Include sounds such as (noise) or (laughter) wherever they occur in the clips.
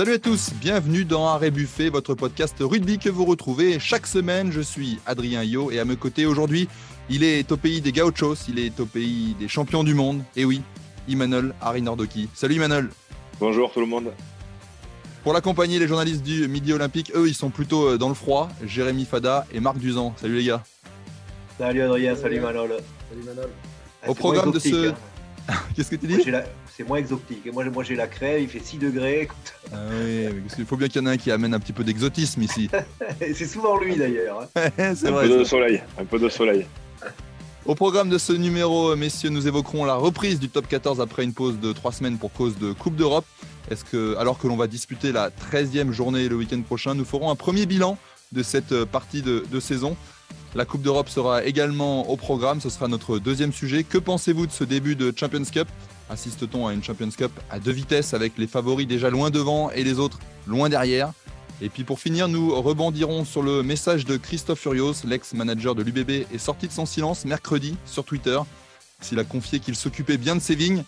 Salut à tous, bienvenue dans Arrêt Buffet, votre podcast rugby que vous retrouvez chaque semaine. Je suis Adrien Yo et à mes côtés aujourd'hui, il est au pays des gauchos, il est au pays des champions du monde. Et oui, Imanol Arinordoki. Salut Imanol. Bonjour tout le monde. Pour l'accompagner, les journalistes du Midi Olympique, eux, ils sont plutôt euh, dans le froid. Jérémy Fada et Marc Duzan. Salut les gars. Salut Adrien, salut Manol. Salut Manol. Au programme de ce. hein. (laughs) Qu'est-ce que tu dis? C'est moins exotique. Moi, moi j'ai la crève, il fait 6 degrés. Ah oui, parce qu'il faut bien qu'il y en ait un qui amène un petit peu d'exotisme ici. (laughs) Et c'est souvent lui d'ailleurs. hein. (laughs) c'est Un vrai. peu ça. de soleil, un peu de soleil. Au programme de ce numéro, messieurs, nous évoquerons la reprise du top 14 après une pause de trois semaines pour cause de Coupe d'Europe. Est-ce que, alors que l'on va disputer la 13e journée le week-end prochain, nous ferons un premier bilan de cette euh, partie de, de saison La Coupe d'Europe sera également au programme, ce sera notre deuxième sujet. Que pensez-vous de ce début de Champions Cup? Assiste-t-on à une Champions Cup à deux vitesses avec les favoris déjà loin devant et les autres loin derrière? Et puis pour finir, nous rebondirons sur le message de Christophe Furios, l'ex-manager de l'UBB, est sorti de son silence mercredi sur Twitter. S'il a confié qu'il s'occupait bien de ses vignes,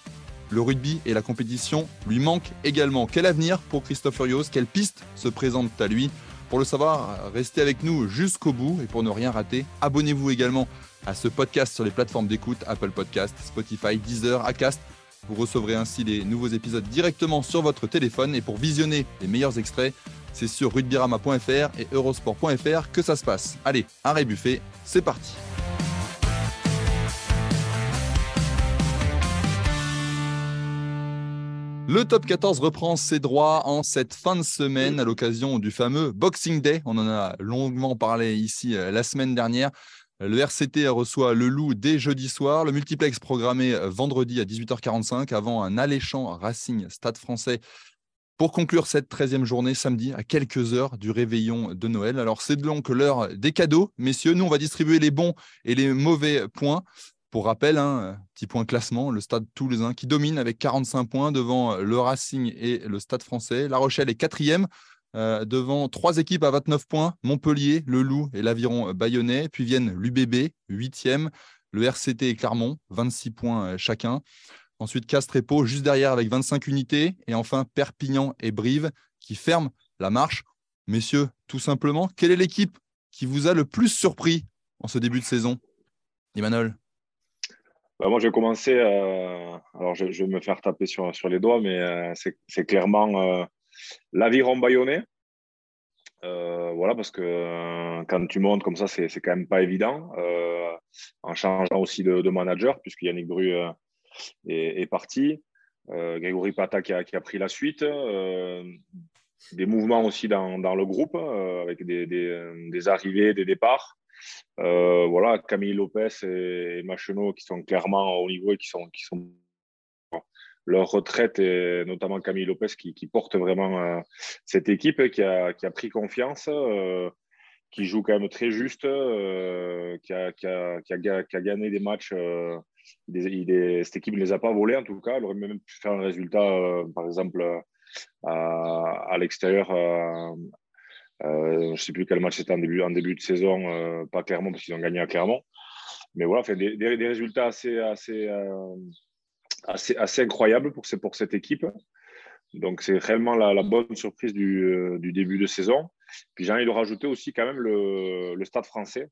le rugby et la compétition lui manquent également. Quel avenir pour Christophe Furios? Quelles pistes se présentent à lui? Pour le savoir, restez avec nous jusqu'au bout et pour ne rien rater, abonnez-vous également à ce podcast sur les plateformes d'écoute Apple Podcast, Spotify, Deezer, Acast. Vous recevrez ainsi les nouveaux épisodes directement sur votre téléphone et pour visionner les meilleurs extraits, c'est sur rugbyrama.fr et eurosport.fr que ça se passe. Allez, un rébuffet, c'est parti. Le top 14 reprend ses droits en cette fin de semaine à l'occasion du fameux Boxing Day. On en a longuement parlé ici euh, la semaine dernière. Le RCT reçoit le Loup dès jeudi soir. Le multiplex programmé vendredi à 18h45 avant un alléchant Racing Stade français pour conclure cette 13e journée samedi à quelques heures du réveillon de Noël. Alors c'est donc l'heure des cadeaux, messieurs. Nous, on va distribuer les bons et les mauvais points. Pour rappel, hein, petit point classement, le Stade toulousain qui domine avec 45 points devant le Racing et le Stade français. La Rochelle est quatrième euh, devant trois équipes à 29 points, Montpellier, le Loup et l'Aviron bayonnais. Puis viennent l'UBB, huitième, le RCT et Clermont, 26 points euh, chacun. Ensuite, Castres et Pau, juste derrière avec 25 unités. Et enfin, Perpignan et Brive qui ferment la marche. Messieurs, tout simplement, quelle est l'équipe qui vous a le plus surpris en ce début de saison? Emmanuel Bah, moi, je vais commencer. euh, alors, je, vais me faire taper sur, les doigts, mais c'est clairement l'aviron bayonnais. Euh, voilà, parce que euh, quand tu montes comme ça, c'est quand même pas évident. Euh, en changeant aussi de, manager, puisque Yannick Bru euh, est, parti. Grégory Pata qui a, pris la suite. Des mouvements aussi dans, le groupe, avec des, arrivées, des départs. Voilà, Camille Lopez et, et Machenot qui sont clairement au niveau et qui sont leur retraite, et notamment Camille Lopez qui, porte vraiment euh, cette équipe qui a, qui a pris confiance, euh, qui joue quand même très juste, euh, qui, a, qui, a, qui, a, gagné des matchs. cette équipe ne les a pas volés en tout cas. Elle aurait même pu faire un résultat, par exemple, à, l'extérieur. je ne sais plus quel match c'était en début, en début de saison, pas Clermont parce qu'ils ont gagné à Clermont. Mais voilà, fait des, des, résultats assez, assez, assez, assez incroyables pour, pour cette équipe. Donc c'est réellement la, la bonne surprise du, euh, du début de saison. Puis j'ai envie de rajouter aussi quand même le, le stade français,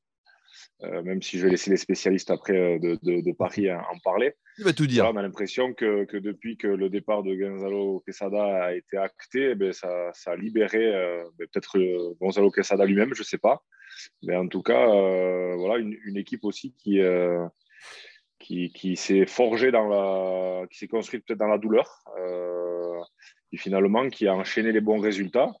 Euh, même si je vais laisser les spécialistes après euh, de, de, de Paris en, en parler. Il va tout dire. On a l'impression que, que depuis que le départ de Gonzalo Quesada a été acté, eh ben, ça, ça a libéré euh, ben, peut-être euh, Gonzalo Quesada lui-même, je ne sais pas. Mais en tout cas, voilà, une, une équipe aussi qui, qui, s'est forgée dans la, qui s'est construite peut-être dans la douleur, euh, qui finalement qui a enchaîné les bons résultats,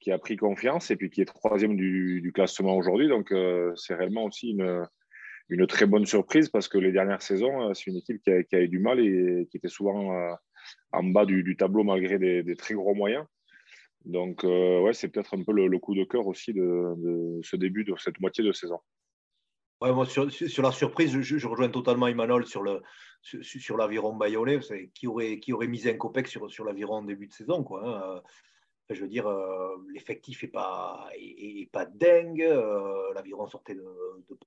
qui a pris confiance et puis qui est troisième du, classement aujourd'hui. Donc euh, c'est réellement aussi une, très bonne surprise parce que les dernières saisons, euh, c'est une équipe qui a, eu du mal et qui était souvent en bas du, tableau malgré des, très gros moyens. Donc, ouais, c'est peut-être un peu le, coup de cœur aussi de ce début de cette moitié de saison. Ouais, moi, sur, sur la surprise, je, rejoins totalement Emmanuel sur, le, sur, l'aviron bayonnais. Qui aurait, qui aurait misé un copec sur, sur l'aviron en début de saison quoi, hein. Enfin, Je veux dire, euh, l'effectif n'est pas, est, pas dingue. Euh, l'aviron sortait de,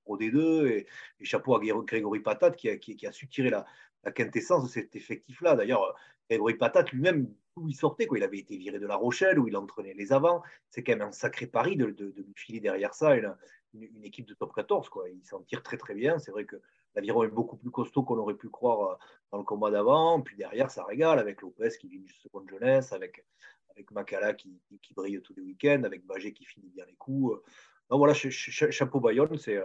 Pro D2 et, chapeau à Grégory Patate qui a, qui a su tirer la, la quintessence de cet effectif-là. D'ailleurs, Grégory Patate lui-même où il sortait. Quoi. Il avait été viré de La Rochelle, où il entraînait les avants. C'est quand même un sacré pari de, filer derrière ça une, équipe de top 14. Quoi. Il s'en tire très très bien. C'est vrai que l'aviron est beaucoup plus costaud qu'on aurait pu croire euh, dans le combat d'avant. Puis derrière, ça régale avec Lopez qui vit une seconde jeunesse, avec, avec Makala qui, brille tous les week-ends, avec Bagé qui finit bien les coups. Donc voilà, chapeau Bayonne, c'est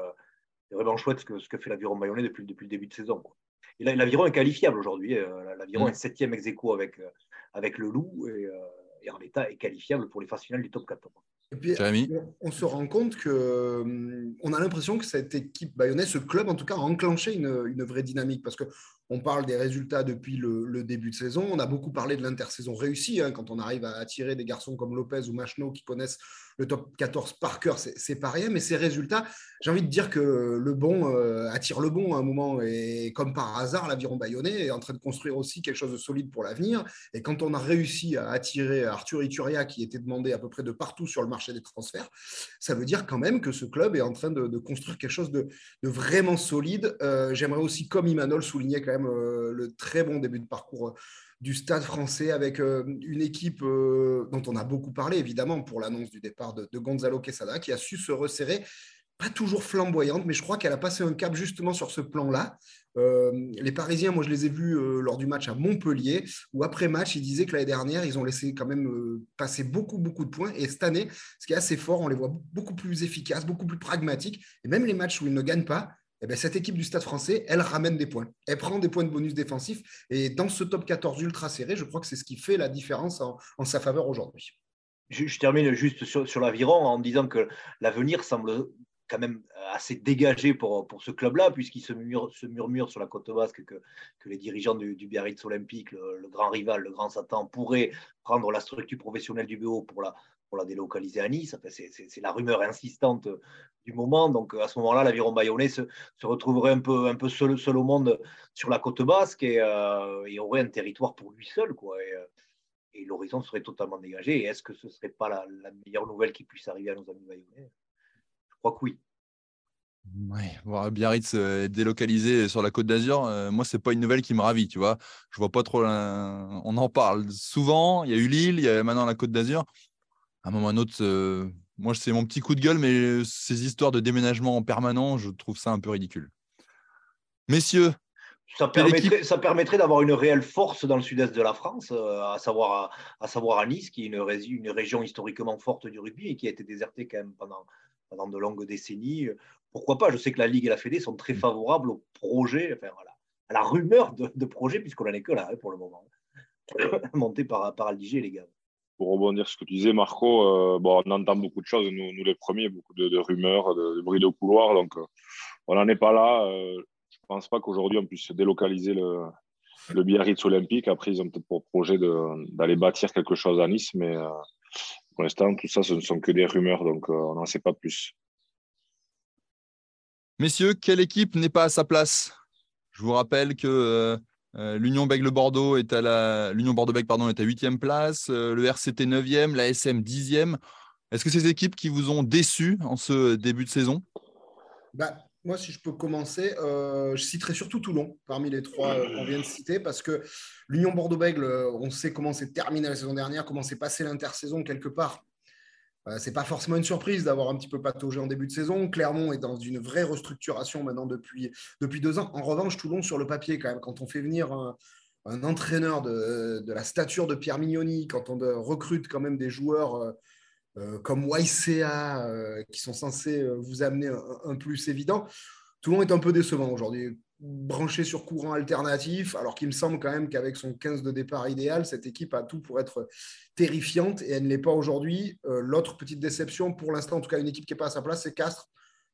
vraiment chouette ce que, fait l'aviron bayonnais depuis, le début de saison. Et l'aviron est qualifiable aujourd'hui. Euh, l'aviron est septième ex aequo avec, euh, avec le Loup et, euh, et en l'état est qualifiable pour les phases finales du top 14. Et puis, on, se rend compte que on a l'impression que cette équipe bayonnaise, ce club en tout cas, a enclenché une, une vraie dynamique parce que on parle des résultats depuis le, début de saison. On a beaucoup parlé de l'intersaison réussie hein, quand on arrive à attirer des garçons comme Lopez ou Machno qui connaissent le top 14 par cœur, c'est pas rien. Mais ces résultats, j'ai envie de dire que le bon euh, attire le bon à un moment. Et comme par hasard, l'aviron bayonnais est en train de construire aussi quelque chose de solide pour l'avenir. Et quand on a réussi à attirer Arthur Ituria, qui était demandé à peu près de partout sur le marché des transferts, ça veut dire quand même que ce club est en train de, construire quelque chose de, vraiment solide. Euh, j'aimerais aussi, comme Imanol, souligner quand même euh, le très bon début de parcours du stade français avec euh, une équipe euh, dont on a beaucoup parlé, évidemment, pour l'annonce du départ de, Gonzalo Quesada, qui a su se resserrer, toujours flamboyante, mais je crois qu'elle a passé un cap justement sur ce plan-là. Euh, les Parisiens, moi je les ai vus lors du match à Montpellier, où après match, ils disaient que l'année dernière, ils ont laissé quand même passer beaucoup, beaucoup de points. Et cette année, ce qui est assez fort, on les voit beaucoup plus efficaces, beaucoup plus pragmatiques. Et même les matchs où ils ne gagnent pas, eh bien, cette équipe du Stade français, elle ramène des points. Elle prend des points de bonus défensifs. Et dans ce top 14 ultra serré, je crois que c'est ce qui fait la différence en, sa faveur aujourd'hui. Je, termine juste sur, l'aviron en disant que l'avenir semble quand même assez dégagé pour, pour ce club-là, puisqu'il se, se, murmure sur la côte basque que, que les dirigeants du, Biarritz Olympique, le, grand rival, le grand Satan, pourraient prendre la structure professionnelle du BO pour la, pour la délocaliser à Nice. c'est la rumeur insistante du moment. Donc à ce moment-là, l'aviron bayonnais se, retrouverait un peu, un peu seul, seul, au monde sur la côte basque et, euh, aurait un territoire pour lui seul. Quoi, et, euh, l'horizon serait totalement dégagé. Et est-ce que ce ne serait pas la, meilleure nouvelle qui puisse arriver à nos amis bayonnais? Crois que oui. Ouais, voir Biarritz euh, délocalisé sur la Côte d'Azur, moi c'est pas une nouvelle qui me ravit, tu vois. Je vois pas trop. On en parle souvent. Il y a eu Lille, il y a maintenant la Côte d'Azur à un moment ou à un autre, euh, moi, c'est mon petit coup de gueule, mais ces histoires de déménagement en permanent, je trouve ça un peu ridicule. Messieurs, ça permettrait, ça permettrait d'avoir une réelle force dans le sud-est de la France, euh, à, savoir à, savoir à Nice, qui est une, une, région historiquement forte du rugby et qui a été désertée quand même pendant, pendant de longues décennies. Pourquoi pas? Je sais que la Ligue et la Fédé sont très favorables au projet, enfin, voilà, à la rumeur de, projet, puisqu'on n'en est que là hein, pour le moment, (coughs) monté par, par Aldiger, les gars pour rebondir sur ce que tu disais, Marco, euh, bon, on entend beaucoup de choses, nous, nous les premiers, beaucoup de, rumeurs, de, bruits de couloir. Donc, euh, on n'en est pas là. Euh, je ne pense pas qu'aujourd'hui, on puisse délocaliser le, le Biarritz olympique. Après, ils ont peut-être pour projet d'aller bâtir quelque chose à Nice, mais pour l'instant, tout ça, ce ne sont que des rumeurs, donc on n'en sait pas plus. Messieurs, quelle équipe n'est pas à sa place? Je vous rappelle que euh, L'Union Bègle-Bordeaux est à la l'Union Bordeaux-Bègle pardon est à 8e place, euh, le RCT 9e, la SM 10e. Est-ce que ces équipes qui vous ont déçu en ce début de saison? Bah, Moi, si je peux commencer, euh, je citerai surtout Toulon parmi les trois qu'on vient de citer parce que l'Union Bordeaux-Bègle, on sait comment c'est terminé la saison dernière, comment s'est passé l'intersaison quelque part. Ce c'est pas forcément une surprise d'avoir un petit peu pataugé en début de saison. Clermont est dans une vraie restructuration maintenant depuis, depuis deux ans. En revanche, Toulon, sur le papier, quand même, quand on fait venir un, entraîneur de, la stature de Pierre Mignoni, quand on recrute quand même des joueurs euh, euh, comme YCA euh, qui sont censés vous amener un, plus évident, Toulon est un peu décevant aujourd'hui branché sur courant alternatif, alors qu'il me semble quand même qu'avec son 15 de départ idéal, cette équipe a tout pour être terrifiante et elle ne l'est pas aujourd'hui. Euh, l'autre petite déception, pour l'instant, en tout cas, une équipe qui n'est pas à sa place, c'est Castres.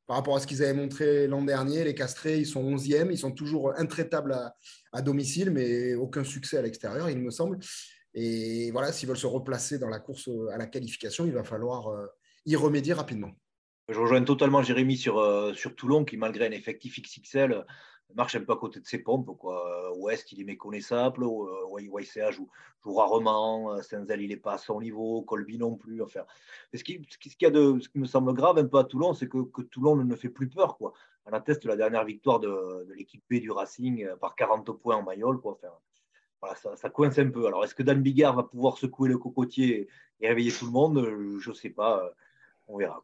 Par rapport à ce qu'ils avaient montré l'an dernier, les Castrés, ils sont 11e, ils sont toujours intraitables à, domicile, mais aucun succès à l'extérieur, il me semble. Et voilà, s'ils veulent se replacer dans la course à la qualification, il va falloir euh, y remédier rapidement. Je rejoins totalement Jérémy sur, euh, sur Toulon, qui, malgré un effectif XXL, marche un peu à côté de ses pompes. Quoi. Ouest, il est méconnaissable. YCA joue, joue rarement. Stenzel, il n'est pas à son niveau. Colby non plus. Enfin, ce, qui, ce, qui a de, ce qui me semble grave un peu à Toulon, c'est que, Toulon ne fait plus peur. Quoi. On atteste la dernière victoire de, de l'équipe B du Racing euh, par 40 points en Mayol. Voilà, ça, coince un peu. Alors, est-ce que Dan Bigard va pouvoir secouer le cocotier et réveiller tout le monde? Je ne sais pas. On verra.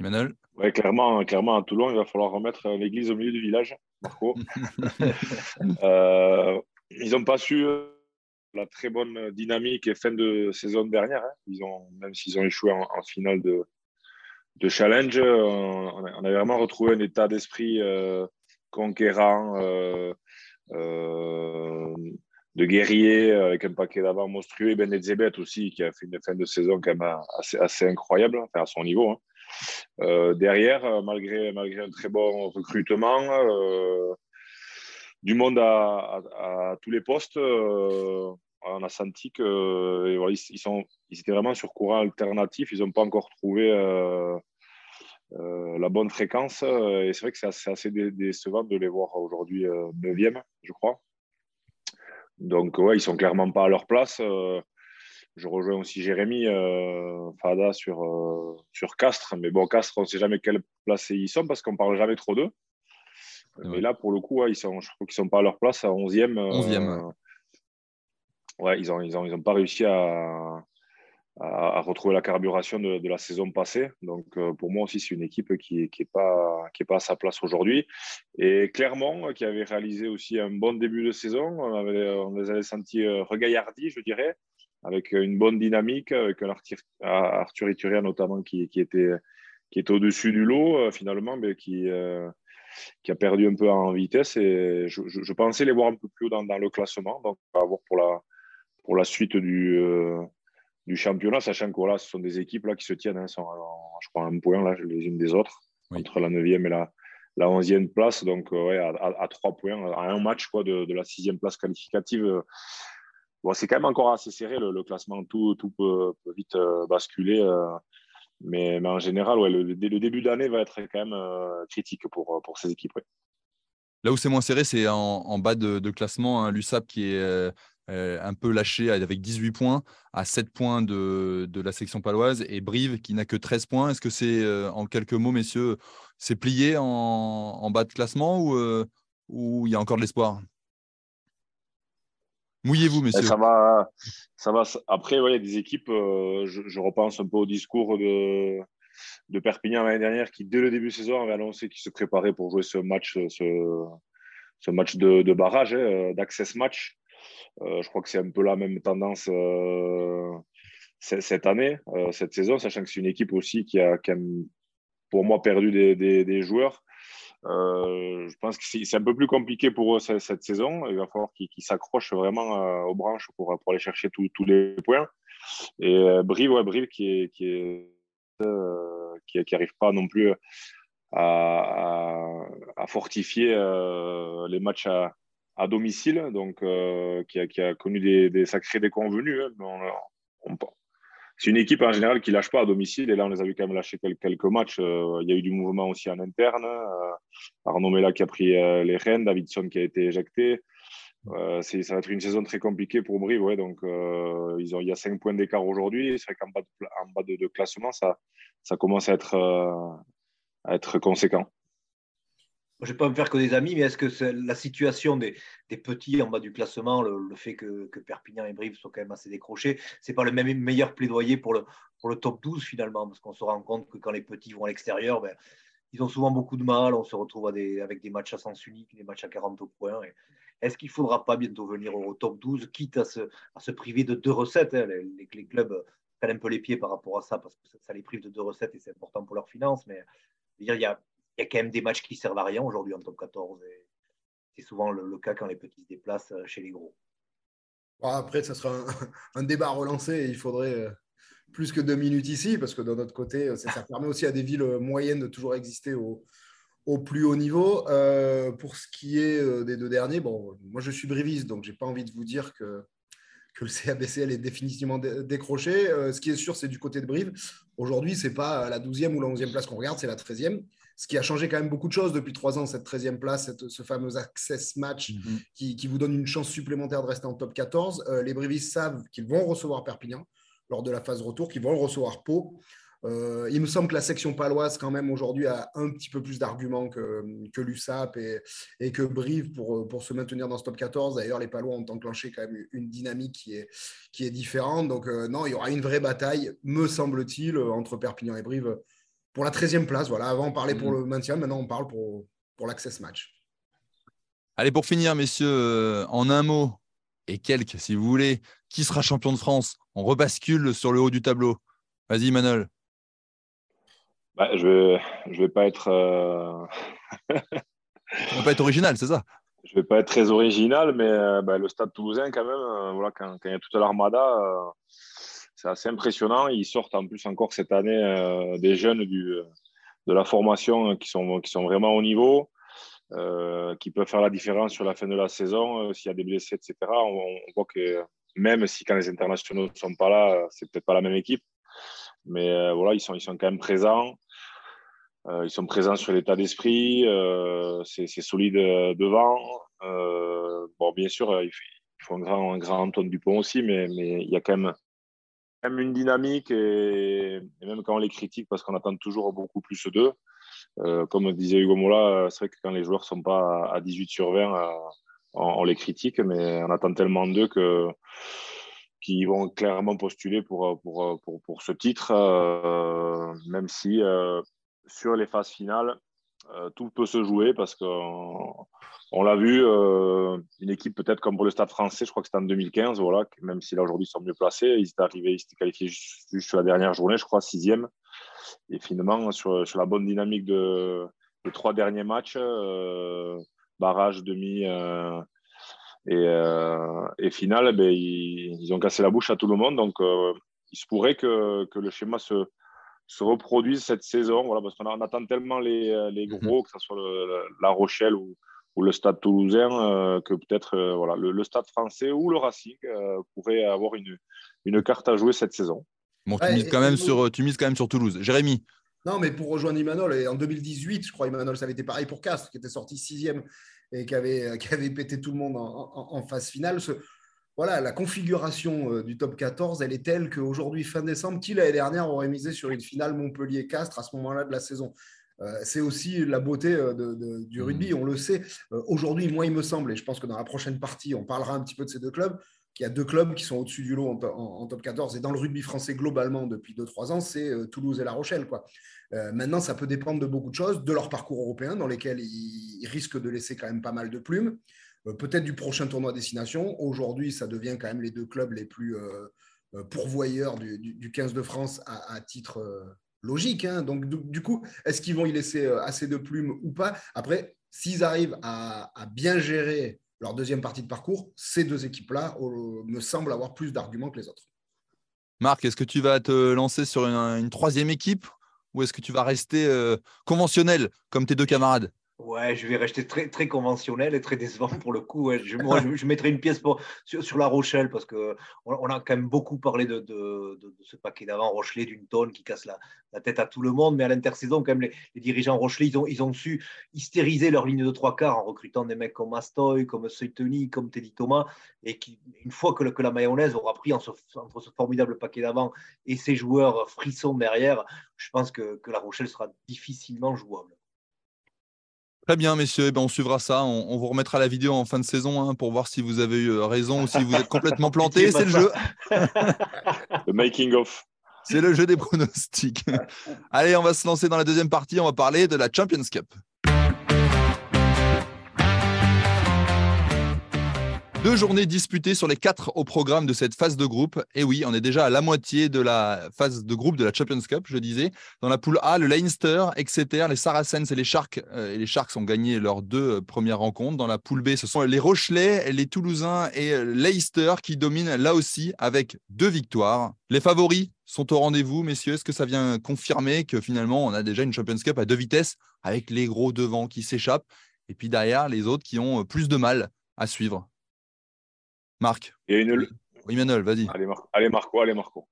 Emmanuel? Ouais, clairement, clairement, à Toulon, il va falloir remettre l'église au milieu du village, Marco. (laughs) (laughs) euh, ils n'ont pas su la très bonne dynamique et fin de saison dernière. Hein. Ils ont, même s'ils ont échoué en, finale de, de challenge, on, a, vraiment retrouvé un état d'esprit euh, conquérant, euh, euh, de guerrier, avec un paquet d'avant monstrueux. Et Ben aussi, qui a fait une fin de saison quand même assez, incroyable, enfin à son niveau. Hein. derrière, malgré, malgré un très bon recrutement, du monde à, tous les postes. Euh, on a senti qu'ils ils, ils étaient vraiment sur courant alternatif. Ils n'ont pas encore trouvé euh, euh, la bonne fréquence. Et c'est vrai que c'est assez, décevant de les voir aujourd'hui 9e, je crois. Donc, ouais, ils sont clairement pas à leur place. je rejoins aussi Jérémy Fada sur, sur Castres. Mais bon, Castres, on ne sait jamais quelle place ils sont parce qu'on ne parle jamais trop d'eux. Mais là, pour le coup, ils sont, je trouve qu'ils ne sont pas à leur place à 11e. 11e. Euh, ouais, ils n'ont ils ont, ils ont pas réussi à, à, retrouver la carburation de, la saison passée. Donc, euh, pour moi aussi, c'est une équipe qui n'est est pas, est pas à sa place aujourd'hui. Et Clermont, qui avait réalisé aussi un bon début de saison, on, avait, on les avait sentis euh, regaillardis, je dirais, avec une bonne dynamique, avec Arthur, Arthur Ituria notamment qui, était, qui était au-dessus du lot, finalement, mais qui qui a perdu un peu en vitesse. Et je, pensais les voir un peu plus haut dans, le classement. Donc, à voir pour la, pour la suite du, euh, du championnat, sachant que voilà, ce sont des équipes là, qui se tiennent, hein, sont, je crois, un point là, les unes des autres, entre la 9e et la, la 11e place. Donc, euh, ouais, à, à, 3 points, à un match quoi, de, de la 6e place qualificative. Bon, c'est quand même encore assez serré le, classement, tout, tout peut, vite euh, basculer. Mais, en général, ouais, le, début d'année va être quand même euh, critique pour, pour ces équipes. Là où c'est moins serré, c'est en, bas de, classement. Hein, L'USAP qui est euh, euh, un peu lâché avec 18 points, à 7 points de, la section paloise, et Brive qui n'a que 13 points. Est-ce que c'est, en quelques mots, messieurs, c'est plié en, bas de classement ou il y a encore de l'espoir? Mouillez-vous, messieurs. Ça va, ça va. Après, il y a des équipes, euh, je, repense un peu au discours de, de Perpignan l'année dernière qui, dès le début de saison, avait annoncé qu'il se préparait pour jouer ce match, ce, ce match de, de barrage, hein, d'access match. Euh, je crois que c'est un peu la même tendance euh, cette année, cette saison, sachant que c'est une équipe aussi qui a, qui a, pour moi, perdu des, joueurs. Euh, je pense que c'est un peu plus compliqué pour eux cette, saison. Il va falloir qu'ils s'accrochent vraiment euh, aux branches pour, aller chercher tous les points. Et euh, Brive, ouais, Brive qui qui arrive pas non plus à, fortifier les matchs à domicile, donc qui a, qui, a, connu des, des sacrés déconvenus. Hein. C'est une équipe en général qui lâche pas à domicile. Et là, on les a vu quand même lâcher quelques, matchs. Euh, il y a eu du mouvement aussi en interne. Euh, Arnaud Mella qui a pris euh, les rênes, Davidson qui a été éjecté. ça va être une saison très compliquée pour Brive. Donc, ils ont, il y a cinq points d'écart aujourd'hui. C'est vrai qu'en bas, de, bas de, classement, ça, commence à être conséquent je ne vais pas me faire que des amis, mais est-ce que la situation des, petits en bas du classement, le, fait que, Perpignan et Brive soient quand même assez décrochés, ce n'est pas le meilleur plaidoyer pour le, top 12 finalement? Parce qu'on se rend compte que quand les petits vont à l'extérieur, ben, ils ont souvent beaucoup de mal. On se retrouve avec des matchs à sens unique, des matchs à 40 points. Est-ce qu'il ne faudra pas bientôt venir au top 12, quitte à se, priver de deux recettes hein? les, clubs prennent un peu les pieds par rapport à ça, parce que ça, les prive de deux recettes et c'est important pour leurs finances. Mais il y a il y a quand même des matchs qui servent à rien aujourd'hui en top 14. c'est souvent le, cas quand les petits se déplacent euh, chez les gros. Après, ça sera (laughs) un, débat relancé. Il faudrait euh, plus que deux minutes ici, parce que d'un autre côté, euh, ça, permet aussi à des villes moyennes de toujours exister au, plus haut niveau. pour ce qui est des deux derniers, bon, moi je suis briviste, donc je n'ai pas envie de vous dire que, que le CABCL est définitivement décroché. ce qui est sûr, c'est du côté de Brive. Aujourd'hui, ce n'est pas la 12e ou la 11e place qu'on regarde, c'est la 13e ce qui a changé quand même beaucoup de choses depuis trois ans, cette 13e place, ce fameux access match mhm. qui, vous donne une chance supplémentaire de rester en top 14. Euh, les Brévis savent qu'ils vont recevoir Perpignan lors de la phase retour, qu'ils vont recevoir Pau. Euh, il me semble que la section paloise, quand même, aujourd'hui, a un petit peu plus d'arguments que, que l'USAP et, et, que Brive pour, pour se maintenir dans ce top 14. D'ailleurs, les Palois ont enclenché quand même une dynamique qui est, qui est différente. Donc, euh, non, il y aura une vraie bataille, me semble-t-il, entre Perpignan et Brive pour la 13e place. Voilà, avant, on parlait pour mmh. le maintien, maintenant, on parle pour, pour l'access match. Allez, pour finir, messieurs, euh, en un mot et quelques, si vous voulez, qui sera champion de France? On rebascule sur le haut du tableau. Vas-y, Manol. Bah, je ne vais, je vais pas être. Euh... (laughs) va pas être original, c'est ça? Je vais pas être très original, mais euh, bah, le Stade Toulousain, quand même, euh, voilà, quand, il y a toute l'armada, c'est assez impressionnant. Ils sortent en plus encore cette année des jeunes du, de la formation qui sont, qui sont vraiment au niveau. Euh, qui peuvent faire la différence sur la fin de la saison. Euh, s'il y a des blessés, etc., on, voit que même si quand les internationaux ne sont pas là, c'est peut-être pas la même équipe. Mais euh, voilà, ils sont, ils sont quand même présents. ils sont présents sur l'état d'esprit. c'est solide devant. bon, bien sûr, il faut un grand, un grand Antoine Dupont aussi, mais, mais il y a quand même même une dynamique et, même quand on les critique parce qu'on attend toujours beaucoup plus d'eux. Euh, comme disait Hugo Mola, c'est vrai que quand les joueurs ne sont pas à 18 sur 20, euh, on, les critique, mais on attend tellement d'eux que qui vont clairement postuler pour, pour, pour, pour ce titre, euh, même si sur les phases finales, tout peut se jouer parce qu'on on, l'a vu, une équipe peut-être comme pour le Stade français, je crois que c'était en 2015, voilà, même si là aujourd'hui ils sont mieux placés, ils étaient arrivés, ils étaient qualifiés juste sur la dernière journée, je crois, sixième. Et finalement, sur, la bonne dynamique de, des trois derniers matchs, euh, barrage, demi euh, et, euh, finale, ben, ils, ont cassé la bouche à tout le monde. Donc, il se pourrait que le schéma se, se reproduise cette saison. Voilà, parce qu'on attend tellement les, les mhm. gros, que ce soit La Rochelle ou, ou, le Stade toulousain, que peut-être voilà, le, le, Stade français ou le Racing pourrait avoir une, une carte à jouer cette saison. Bon, tu, mises quand même sur, tu mises quand même sur Toulouse. Jérémy Non, mais pour rejoindre Imanol, et en 2018, je crois, Imanol, ça avait été pareil pour Castres, qui était sorti sixième et qui avait, qui avait pété tout le monde en, phase finale. Voilà, la configuration euh, du top 14, elle est telle qu'aujourd'hui, fin décembre, qui l'année dernière aurait misé sur une finale Montpellier-Castres à ce moment-là de la saison? Euh, c'est aussi la beauté euh, du mmh. rugby, on le sait. Aujourd'hui, moi, il me semble, et je pense que dans la prochaine partie, on parlera un petit peu de ces deux clubs, qu'il y a deux clubs qui sont au-dessus du lot en, top 14. Et dans le rugby français, globalement, depuis 2-3 ans, c'est Toulouse et La Rochelle. Quoi. Euh, maintenant, ça peut dépendre de beaucoup de choses, de leur parcours européen, dans lesquels ils, risquent de laisser quand même pas mal de plumes. Euh, peut-être du prochain tournoi destination. Aujourd'hui, ça devient quand même les deux clubs les plus pourvoyeurs du, 15 de France à, titre logique. Hein. Donc, du, coup, est-ce qu'ils vont y laisser assez de plumes ou pas? Après, s'ils arrivent à, à bien gérer leur deuxième partie de parcours, ces deux équipes-là me semblent avoir plus d'arguments que les autres. Marc, est-ce que tu vas te lancer sur une, troisième équipe ou est-ce que tu vas rester euh, conventionnel comme tes deux camarades? Ouais, je vais rester très, très conventionnel et très décevant pour le coup. Je, moi, (laughs) je, mettrai une pièce pour, sur, La Rochelle parce qu'on on a quand même beaucoup parlé de, de, ce paquet d'avant Rochelet d'une tonne qui casse la, la, tête à tout le monde. Mais à l'intersaison, quand même, les, dirigeants Rochelet, ils ont, ils ont su hystériser leur ligne de trois quarts en recrutant des mecs comme Astoy, comme Seytoni, comme Teddy Thomas. Et qui, une fois que, que la mayonnaise aura pris entre ce formidable paquet d'avant et ces joueurs frissons derrière, je pense que, que La Rochelle sera difficilement jouable. Très bien, messieurs. Eh ben, on suivra ça. On, vous remettra la vidéo en fin de saison hein, pour voir si vous avez eu euh, raison ou si vous êtes complètement (laughs) planté. C'est le jeu. Le (laughs) making of. C'est le jeu des pronostics. (laughs) Allez, on va se lancer dans la deuxième partie. On va parler de la Champions Cup. Deux journées disputées sur les quatre au programme de cette phase de groupe. Et oui, on est déjà à la moitié de la phase de groupe de la Champions Cup, je disais. Dans la poule A, le Leinster, Exeter, les Saracens et les Sharks. Euh, les Sharks ont gagné leurs deux euh, premières rencontres. Dans la poule B, ce sont les Rochelais, les Toulousains et euh, Leicester qui dominent là aussi avec deux victoires. Les favoris sont au rendez-vous, messieurs. Est-ce que ça vient confirmer que finalement, on a déjà une Champions Cup à deux vitesses avec les gros devants qui s'échappent et puis derrière, les autres qui ont plus de mal à suivre? Marc. Il y a une... Oui, Manuel, vas-y. Allez, allez, Marco, allez, Marco.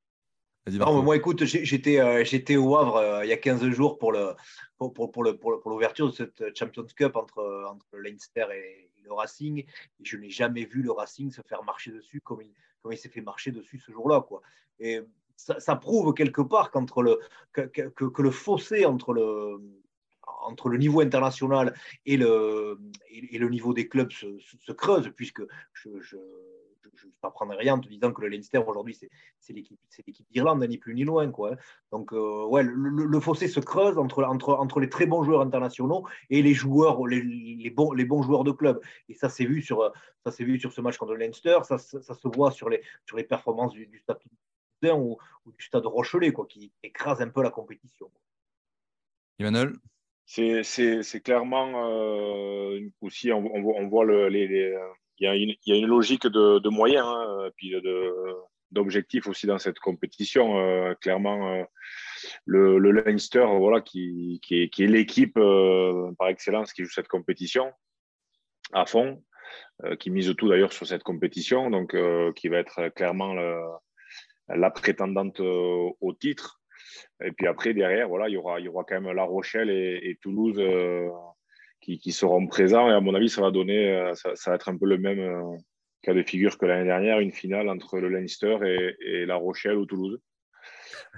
moi, écoute, j'étais, euh, j'étais au Havre euh, il y a 15 jours pour, le, pour, pour, pour, le, pour, l'ouverture de cette Champions Cup entre, entre le Leinster et, le Racing. Et je n'ai jamais vu le Racing se faire marcher dessus comme il, comme il s'est fait marcher dessus ce jour-là. Quoi. Et ça, prouve quelque part qu'entre le, que, que, le fossé entre le, entre le niveau international et le, et, le niveau des clubs se, se, creuse, puisque je, je je ne t'apprendrai rien en te disant que le Leinster aujourd'hui c'est l'équipe d'Irlande, ni plus ni loin. Quoi. Donc euh, ouais, le, fossé se creuse entre, entre, entre les très bons joueurs internationaux et les joueurs, les, les bons, les bons joueurs de club. Et ça s'est vu sur ça s'est vu sur ce match contre le Leinster, ça, ça, se voit sur les, sur les performances du, stade ou, ou, du stade Rochelet, quoi, qui écrase un peu la compétition. Emmanuel? C'est clairement euh, aussi, on, on, voit le, les, il y, a une, logique de, moyens hein, puis d'objectifs aussi dans cette compétition. Euh, clairement, euh, le, Leinster, voilà, qui, est, l'équipe euh, par excellence qui joue cette compétition à fond, qui mise tout d'ailleurs sur cette compétition, donc qui va être clairement la prétendante au titre. Et puis après, derrière, voilà, il y aura, il y aura quand même La Rochelle et Toulouse qui, seront présents. Et à mon avis, ça va donner, euh, ça, va être un peu le même euh, cas de figure que l'année dernière, une finale entre le Leinster et, La Rochelle ou Toulouse.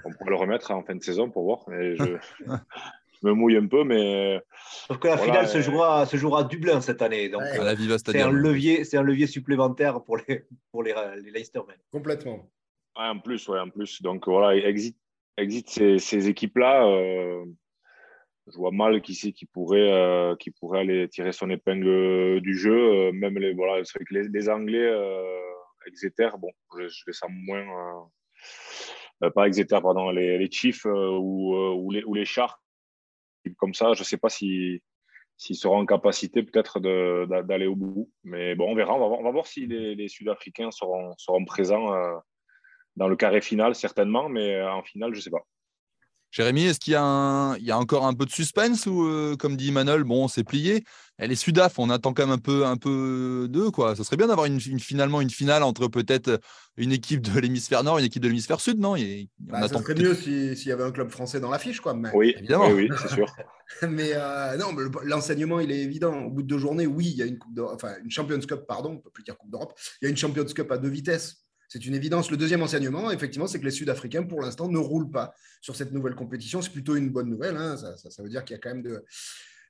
On pourrait le remettre en fin de saison pour voir. Mais je, (laughs) me mouille un peu, mais. Sauf que la finale se jouera, se jouera à Dublin cette année. Donc, c'est un levier, c'est un levier supplémentaire pour les, pour les, les Leinstermen. Complètement. en plus, ouais, en plus. Donc voilà, exit, exit ces, ces équipes-là. Euh, je vois mal qui c'est qui pourrait euh, pourrait aller tirer son épingle du jeu. Euh, même les voilà, c'est que les, Anglais, euh, Exeter, bon, je, les sens moins. pas Exeter, pardon, les, Chiefs ou, les, ou Sharks, comme ça, je ne sais pas si s'ils seront en capacité peut-être d'aller au bout. Mais bon, on verra. On va voir, si les, les Sud-Africains seront, seront présents dans le carré final, certainement, mais en finale, je ne sais pas. Jérémy, est-ce qu'il y, a encore un peu de suspense ou, euh, comme dit Manuel, bon, c'est plié Elle est Sudaf, on attend quand même un peu, un peu d'eux. Quoi. Ce serait bien d'avoir une, finalement une finale entre peut-être une équipe de l'hémisphère nord et une équipe de l'hémisphère sud, non? Bah, Ça serait mieux s'il y avait un club français dans l'affiche. Quoi, oui, évidemment. Oui, c'est sûr. (laughs) mais euh, non, l'enseignement, il est évident. Au bout de deux journées, oui, il y a une, coupe enfin, une Champions Cup, pardon, on ne peut plus dire Coupe d'Europe. Il y a une Champions Cup à deux vitesses c'est une évidence. Le deuxième enseignement, effectivement, c'est que les Sud-Africains, pour l'instant, ne roulent pas sur cette nouvelle compétition. C'est plutôt une bonne nouvelle. Hein. Ça, veut dire qu'il y a quand même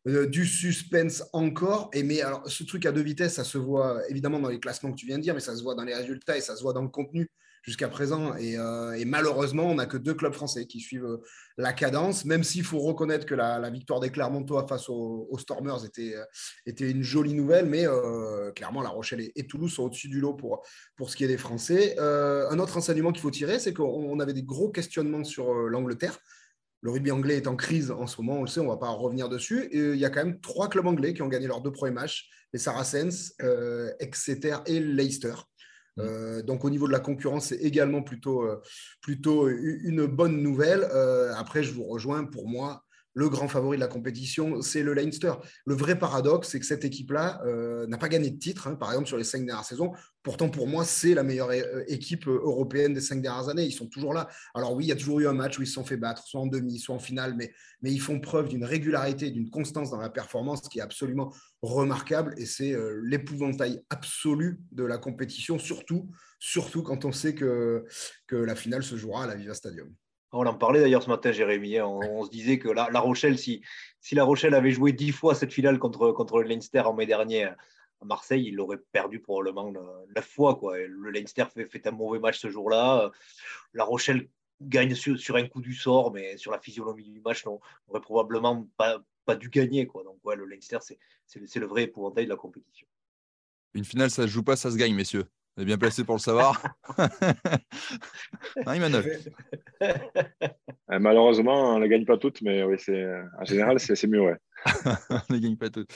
de, du suspense encore. Et mais alors, ce truc à deux vitesses, ça se voit évidemment dans les classements que tu viens de dire, mais ça se voit dans les résultats et ça se voit dans le contenu jusqu'à présent. Euh, et, malheureusement, on n'a que deux clubs français qui suivent euh, la cadence, même s'il faut reconnaître que la, victoire des Clermontois face aux, Stormers était, euh, était, une jolie nouvelle, mais clairement, La Rochelle et, Toulouse sont au-dessus du lot pour, pour ce qui est des Français. un autre enseignement qu'il faut tirer, c'est qu'on avait des gros questionnements sur l'Angleterre. Le rugby anglais est en crise en ce moment, on le sait, on ne va pas revenir dessus. Et il y a quand même trois clubs anglais qui ont gagné leurs deux premiers matchs, les Saracens, Exeter et Leicester. Mm. Euh, donc au niveau de la concurrence, c'est également plutôt, euh, plutôt une bonne nouvelle. Euh, après, je vous rejoins, pour moi, le grand favori de la compétition, c'est le Leinster. Le vrai paradoxe, c'est que cette équipe-là euh, n'a pas gagné de titre, hein, par exemple, sur les cinq dernières saisons. Pourtant, pour moi, c'est la meilleure euh, équipe euh, européenne des cinq dernières années. Ils sont toujours là. Alors oui, il y a toujours eu un match où ils se sont fait battre, soit en demi, soit en finale, mais, ils font preuve d'une régularité, d'une constance dans la performance qui est absolument remarquable. Et c'est l'épouvantail absolu de la compétition, surtout, surtout quand on sait que, que la finale se jouera à la Viva Stadium. On en parlait d'ailleurs ce matin, Jérémy. Hein. On, se disait que la, Rochelle, si, La Rochelle avait joué dix fois cette finale contre, le Leinster en mai dernier à Marseille, il l'aurait perdu probablement neuf fois. Le Leinster fait, fait, un mauvais match ce jour-là. La Rochelle gagne sur, un coup du sort, mais sur la physionomie du match, on n'aurait probablement pas, dû gagner. Donc, ouais, le Leinster, c'est le vrai épouvantail de la compétition. Une finale, ça ne se joue pas, ça se gagne, messieurs. On est bien placé pour le savoir. (laughs) non, Emmanuel. Euh, malheureusement, on ne les gagne pas toutes, mais oui, en général, c'est mieux. Ouais. (laughs) on ne les gagne pas toutes.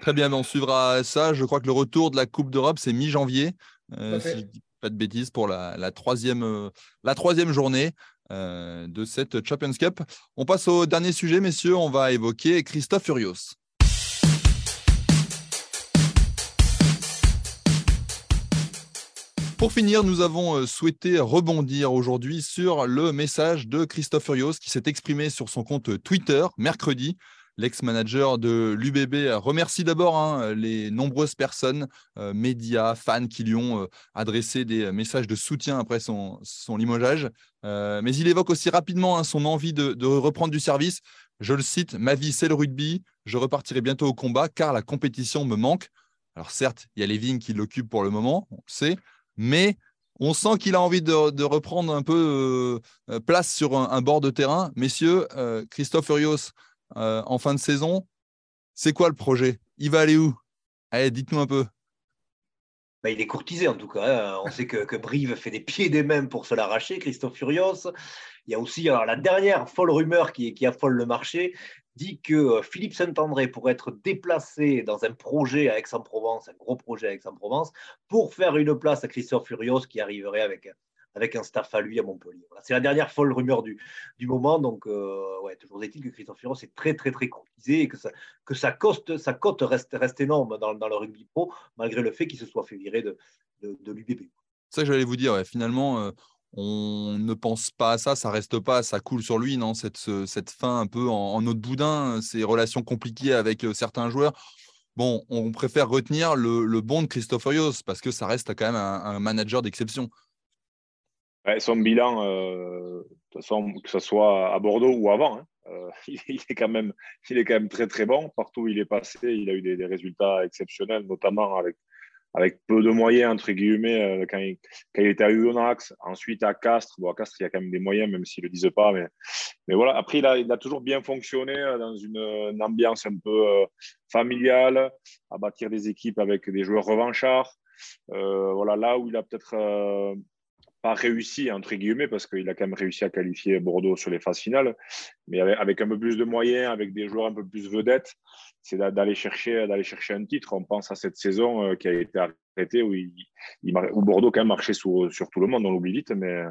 Très bien, on suivra ça. Je crois que le retour de la Coupe d'Europe, c'est mi-janvier, euh, si je ne dis pas de bêtises, pour la, troisième, euh, la troisième journée de cette Champions Cup. On passe au dernier sujet, messieurs. On va évoquer Christophe Furios. Pour finir, nous avons euh, souhaité rebondir aujourd'hui sur le message de Christophe Furios qui s'est exprimé sur son compte Twitter mercredi l'ex-manager de l'UBB, remercie d'abord hein, les nombreuses personnes, euh, médias, fans qui lui ont euh, adressé des messages de soutien après son, son limogeage. mais il évoque aussi rapidement hein, son envie de, de, reprendre du service. Je le cite, Ma vie, c'est le rugby. Je repartirai bientôt au combat car la compétition me manque. Alors certes, il y a les vignes qui l'occupent pour le moment, on le sait, mais on sent qu'il a envie de, reprendre un peu euh, place sur un, bord de terrain. Messieurs, euh, Christophe Urios, euh, en fin de saison, c'est quoi le projet? Il va aller où? Dites-nous un peu. Bah, il est courtisé en tout cas. Hein. On sait que, Brive fait des pieds des mains pour se l'arracher, Christophe Furios. Il y a aussi la dernière folle rumeur qui affole le marché, dit que euh, Philippe Saint-André pourrait être déplacé dans un projet à Aix-en-Provence, un gros projet à Aix-en-Provence, pour faire une place à Christophe Furios qui arriverait avec, avec un staff à lui à Montpellier. C'est la dernière folle rumeur du, du moment. Donc, euh, ouais, toujours est-il que Christophe Furios est très, très, très courtisé et que, ça, que sa, cote, sa cote reste, reste énorme dans, dans, le rugby pro, malgré le fait qu'il se soit fait virer de, de, l'UBB. Ça j'allais vous dire. Finalement, euh, on ne pense pas à ça, ça reste pas, ça coule sur lui, non cette, cette fin un peu en, en autre boudin, ces relations compliquées avec certains joueurs. Bon, on préfère retenir le, bon de Christophe Urios parce que ça reste quand même un, manager d'exception. son bilan, euh, de façon, que ce soit à Bordeaux ou avant, hein, euh, (laughs) il, est quand même, il est quand même très très bon. Partout où il est passé, il a eu des résultats exceptionnels, notamment avec avec peu de moyens, entre guillemets, euh, quand, il, était à Udonax, ensuite à Castres. Bon, à Castres, il y a quand même des moyens, même s'ils ne le disent pas. Mais, mais voilà, après, il a, toujours bien fonctionné euh, dans une, ambiance un peu euh, familiale, à bâtir des équipes avec des joueurs revanchards. voilà, là où il a peut-être pas réussi, entre guillemets, parce qu'il a quand même réussi à qualifier Bordeaux sur les phases finales, mais avec, un peu plus de moyens, avec des joueurs un peu plus vedettes, c'est d'aller chercher, d'aller chercher un titre. On pense à cette saison euh, qui a été arrêtée où, il, où Bordeaux quand même marchait sur, sur tout le monde, on l'oublie vite, mais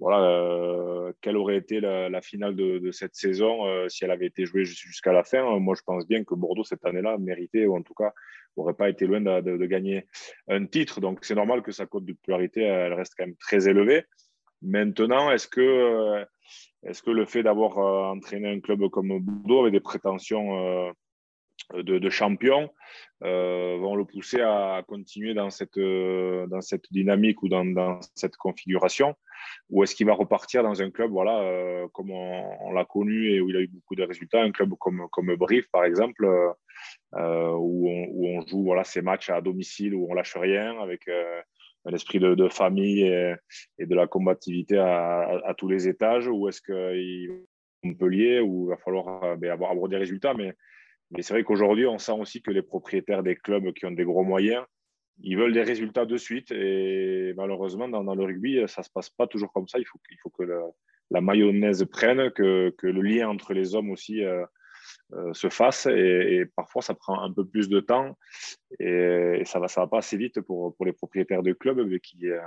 voilà, euh, quelle aurait été la, finale de, cette saison euh, si elle avait été jouée jusqu'à la fin? Moi, je pense bien que Bordeaux, cette année-là, méritait, ou en tout cas, n'aurait pas été loin de, gagner un titre. Donc, c'est normal que sa cote de popularité, elle reste quand même très élevée. Maintenant, est-ce que, est-ce que le fait d'avoir entraîné un club comme Bordeaux avec des prétentions de, de champion euh, vont le pousser à continuer dans cette, euh, dans cette dynamique ou dans, dans cette configuration Ou est-ce qu'il va repartir dans un club voilà, euh, comme on, l'a connu et où il a eu beaucoup de résultats, un club comme, comme Brive par exemple, où on, joue voilà, ses matchs à domicile, où on lâche rien avec un esprit de, famille et, de la combativité à, à, tous les étages Ou est-ce qu'il Montpellier où il va falloir ben, avoir, avoir des résultats mais mais c'est vrai qu'aujourd'hui, on sent aussi que les propriétaires des clubs qui ont des gros moyens, ils veulent des résultats de suite. Et malheureusement, dans, le rugby, ça ne se passe pas toujours comme ça. Il faut, que la mayonnaise prenne, que, le lien entre les hommes aussi euh, euh, se fasse. Et, parfois, ça prend un peu plus de temps. Et, ça ne va, pas assez vite pour, les propriétaires de clubs qui, euh,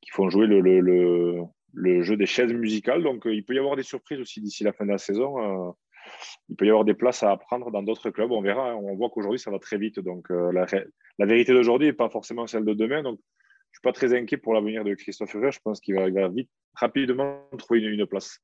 qui font jouer le, jeu des chaises musicales. Donc, il peut y avoir des surprises aussi d'ici la fin de la saison il peut y avoir des places à apprendre dans d'autres clubs. On verra. On voit qu'aujourd'hui, ça va très vite. Donc, euh, la, vérité d'aujourd'hui n'est pas forcément celle de demain. Donc, je ne suis pas très inquiet pour l'avenir de Christophe Fureur. Je pense qu'il va, vite, rapidement trouver une, place.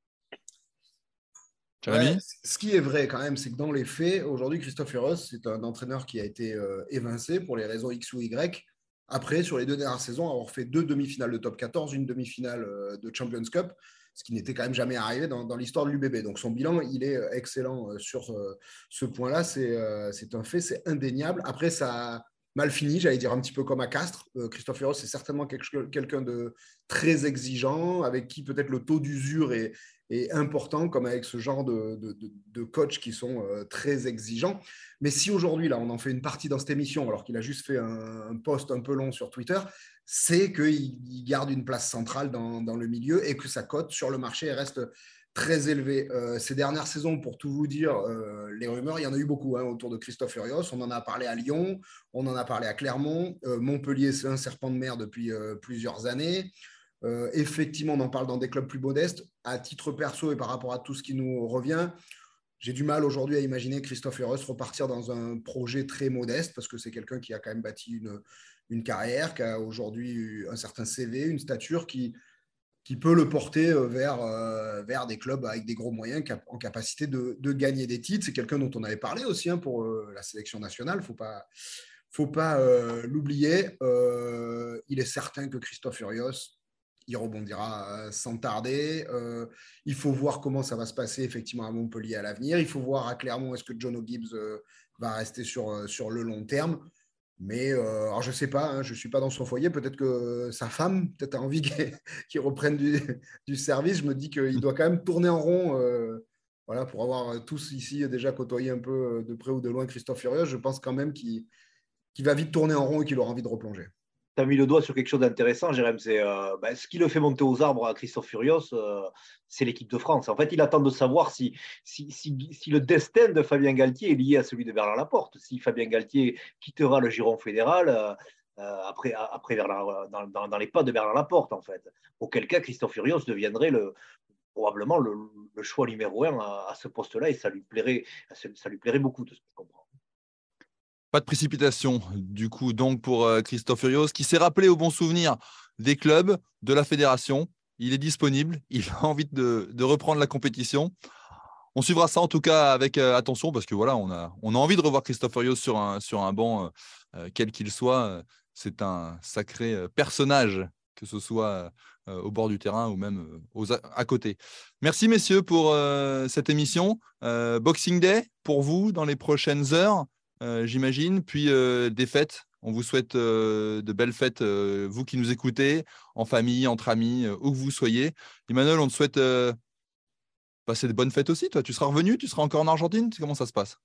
ce qui est vrai quand même, c'est que dans les faits, aujourd'hui, Christophe Fureur, c'est un entraîneur qui a été euh, évincé pour les raisons X ou Y. Après, sur les deux dernières saisons, avoir fait deux demi-finales de top 14, une demi-finale euh, de Champions Cup ce qui n'était quand même jamais arrivé dans, l'histoire de l'UBB. Donc son bilan, il est euh, excellent euh, sur euh, ce point-là, c'est un fait, c'est indéniable. Après, ça mal fini, j'allais dire un petit peu comme à Castres. Christophe Ferros, c'est certainement quelqu'un de très exigeant, avec qui peut-être le taux d'usure est, important, comme avec ce genre de, de, coachs qui sont très exigeants. Mais si aujourd'hui, là, on en fait une partie dans cette émission, alors qu'il a juste fait un, un post un peu long sur Twitter, c'est qu'il garde une place centrale dans, le milieu et que sa cote sur le marché reste très élevée. Euh, ces dernières saisons, pour tout vous dire, euh, les rumeurs, il y en a eu beaucoup hein, autour de Christophe Furios. On en a parlé à Lyon, on en a parlé à Clermont. Euh, Montpellier, c'est un serpent de mer depuis plusieurs années. effectivement, on en parle dans des clubs plus modestes. À titre perso et par rapport à tout ce qui nous revient, j'ai du mal aujourd'hui à imaginer Christophe Furios repartir dans un projet très modeste parce que c'est quelqu'un qui a quand même bâti une, une carrière, qui a aujourd'hui un certain CV, une stature qui, qui peut le porter vers, vers des clubs avec des gros moyens en capacité de, gagner des titres. C'est quelqu'un dont on avait parlé aussi hein, pour la sélection nationale. Faut pas, faut pas l'oublier. il est certain que Christophe Urios, il rebondira sans tarder. il faut voir comment ça va se passer effectivement à Montpellier à l'avenir. Il faut voir à Clermont est-ce que John O'Gibbs va rester sur, sur le long terme. Mais euh, je ne sais pas, hein, je ne suis pas dans son foyer. Peut-être que sa femme, peut-être a envie (laughs) qu'il reprenne du, service. Je me dis qu'il doit quand même tourner en rond. Euh, voilà, pour avoir tous ici déjà côtoyé un peu de près ou de loin Christophe Furieux, je pense quand même qu'il va vite tourner en rond et qu'il aura envie de replonger tu as mis le doigt sur quelque chose d'intéressant, Jérém. C'est euh, ben, ce qui le fait monter aux arbres à Christophe Furios, euh, c'est l'équipe de France. En fait, il attend de savoir si si, si, le destin de Fabien Galtier est lié à celui de Bernard Laporte. Si Fabien Galtier quittera le giron fédéral euh, après, après dans, les pas de Bernard Laporte, en fait. Auquel cas, Christophe Furios deviendrait le, probablement le, choix numéro un à, ce poste-là et ça lui plairait, ça lui plairait beaucoup, de ce que je comprends. Pas de précipitation, du coup, donc pour euh, Christophe Furios, qui s'est rappelé au bon souvenir des clubs, de la fédération. Il est disponible, (laughs) il a envie de, reprendre la compétition. On suivra ça en tout cas avec euh, attention parce que voilà, on a, on a envie de revoir Christophe Furios sur un, sur un banc, euh, quel qu'il soit. C'est un sacré personnage, que ce soit au bord du terrain ou même aux, à côté. Merci messieurs pour cette émission. Boxing Day pour vous dans les prochaines heures. Euh, j'imagine. Puis euh, des fêtes. On vous souhaite euh, de belles fêtes, vous qui nous écoutez, en famille, entre amis, où que vous soyez. Emmanuel, on te souhaite passer de bonnes fêtes aussi. Toi, tu seras revenu Tu seras encore en Argentine Comment ça se passe?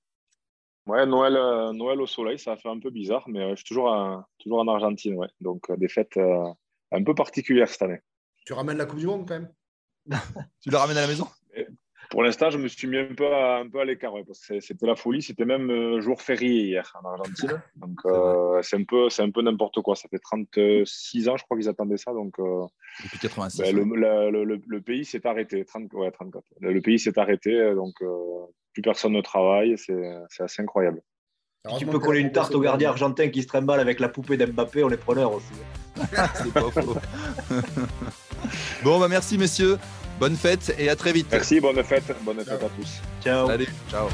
Ouais, Noël, Noël au soleil, ça a fait un peu bizarre, mais je suis toujours, toujours en Argentine. Ouais. Donc, des fêtes un peu particulières cette année. Tu ramènes la Coupe du Monde quand même? (laughs) Tu la ramènes à la maison? Pour l'instant, je me suis mis un peu à, un peu à l'écart, parce que c'était la folie. C'était même euh, jour férié hier en Argentine. Donc, euh, c'est un peu, c'est un peu n'importe quoi. Ça fait 36 ans, je crois qu'ils attendaient ça. Donc, euh, Depuis 86. Ben, le, pays s'est arrêté. 30, ouais, 34. Le pays s'est arrêté. Donc, plus personne ne travaille. C'est assez incroyable. tu peux coller une tarte au gardien argentin qui se trimballe avec la poupée d'Mbappé, on est preneurs aussi. (laughs) c'est pas faux. (laughs) bon, bah merci messieurs. Bonne fête et à très vite. Merci, bonne fête. Bonne fête à tous. Ciao. Salut, ciao.